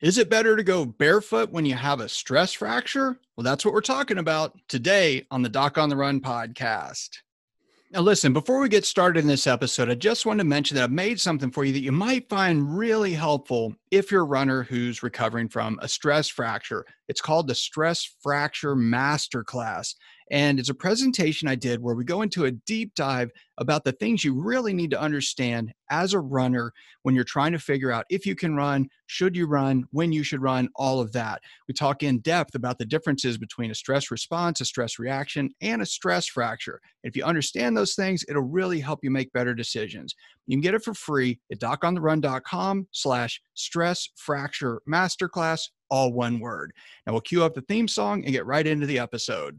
Is it better to go barefoot when you have a stress fracture? Well, that's what we're talking about today on the Doc on the Run podcast. Now, listen, before we get started in this episode, I just want to mention that I've made something for you that you might find really helpful if you're a runner who's recovering from a stress fracture. It's called the Stress Fracture Masterclass. And it's a presentation I did where we go into a deep dive about the things you really need to understand as a runner when you're trying to figure out if you can run, should you run, when you should run, all of that. We talk in depth about the differences between a stress response, a stress reaction, and a stress fracture. If you understand those things, it'll really help you make better decisions. You can get it for free at docontherun.com slash stress fracture masterclass, all one word. Now we'll cue up the theme song and get right into the episode.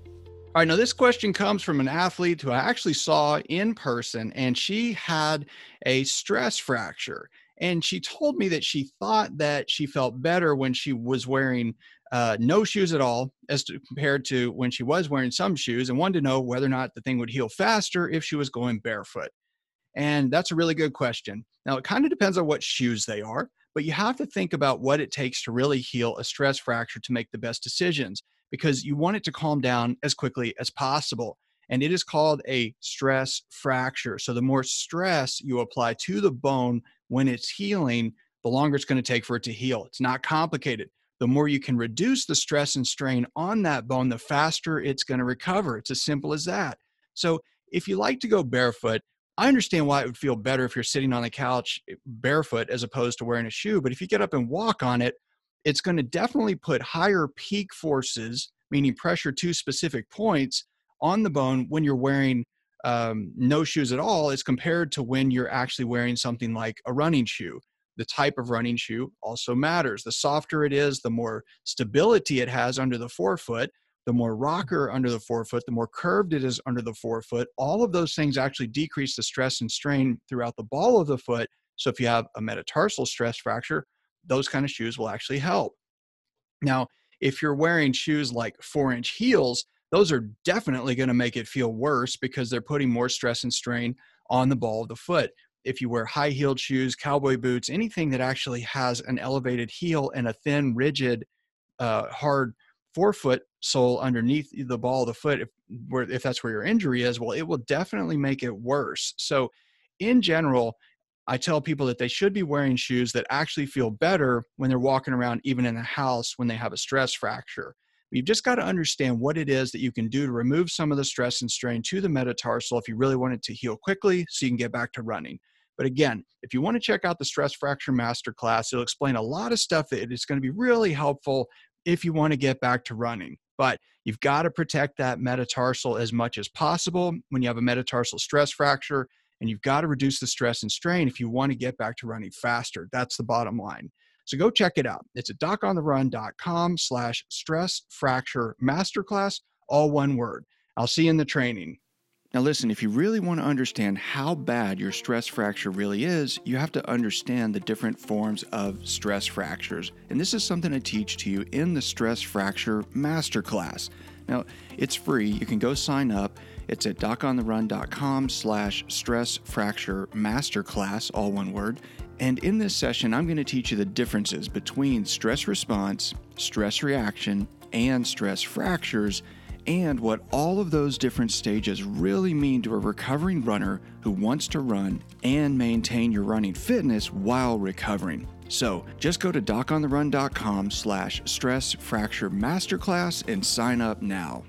All right, now this question comes from an athlete who I actually saw in person, and she had a stress fracture. And she told me that she thought that she felt better when she was wearing uh, no shoes at all, as to, compared to when she was wearing some shoes, and wanted to know whether or not the thing would heal faster if she was going barefoot. And that's a really good question. Now, it kind of depends on what shoes they are, but you have to think about what it takes to really heal a stress fracture to make the best decisions because you want it to calm down as quickly as possible. And it is called a stress fracture. So the more stress you apply to the bone when it's healing, the longer it's going to take for it to heal. It's not complicated. The more you can reduce the stress and strain on that bone, the faster it's going to recover. It's as simple as that. So if you like to go barefoot, I understand why it would feel better if you're sitting on the couch eh, barefoot as opposed to wearing a shoe. But if you get up and walk on it, it's going to definitely put higher peak forces, meaning pressure to specific points on the bone when you're wearing um, no shoes at all as compared to when you're actually wearing something like a running shoe. The type of running shoe also matters. The softer it is, the more stability it has under the forefoot, the more rocker under the forefoot, the more curved it is under the forefoot. All of those things actually decrease the stress and strain throughout the ball of the foot. So if you have a metatarsal stress fracture, those kind of shoes will actually help. Now, if you're wearing shoes like four inch heels, those are definitely going to make it feel worse because they're putting more stress and strain on the ball of the foot. If you wear high heeled shoes, cowboy boots, anything that actually has an elevated heel and a thin, rigid, uh, hard forefoot sole underneath the ball of the foot, if, where, if that's where your injury is, well, it will definitely make it worse. So, in general, I tell people that they should be wearing shoes that actually feel better when they're walking around, even in the house, when they have a stress fracture. You've just got to understand what it is that you can do to remove some of the stress and strain to the metatarsal if you really want it to heal quickly so you can get back to running. But again, if you want to check out the Stress Fracture Masterclass, it'll explain a lot of stuff that is going to be really helpful if you want to get back to running. But you've got to protect that metatarsal as much as possible when you have a metatarsal stress fracture and you've got to reduce the stress and strain if you want to get back to running faster. That's the bottom line. So go check it out. It's at docontherun.com slash stress fracture masterclass, all one word. I'll see you in the training. Now, listen, if you really want to understand how bad your stress fracture really is, you have to understand the different forms of stress fractures. And this is something I teach to you in the Stress Fracture Masterclass. Now, it's free. You can go sign up. It's at docontherun.com slash stress fracture masterclass, all one word. And in this session, I'm going to teach you the differences between stress response, stress reaction, and stress fractures, and what all of those different stages really mean to a recovering runner who wants to run and maintain your running fitness while recovering. So just go to docontherun.com slash stress fracture masterclass and sign up now.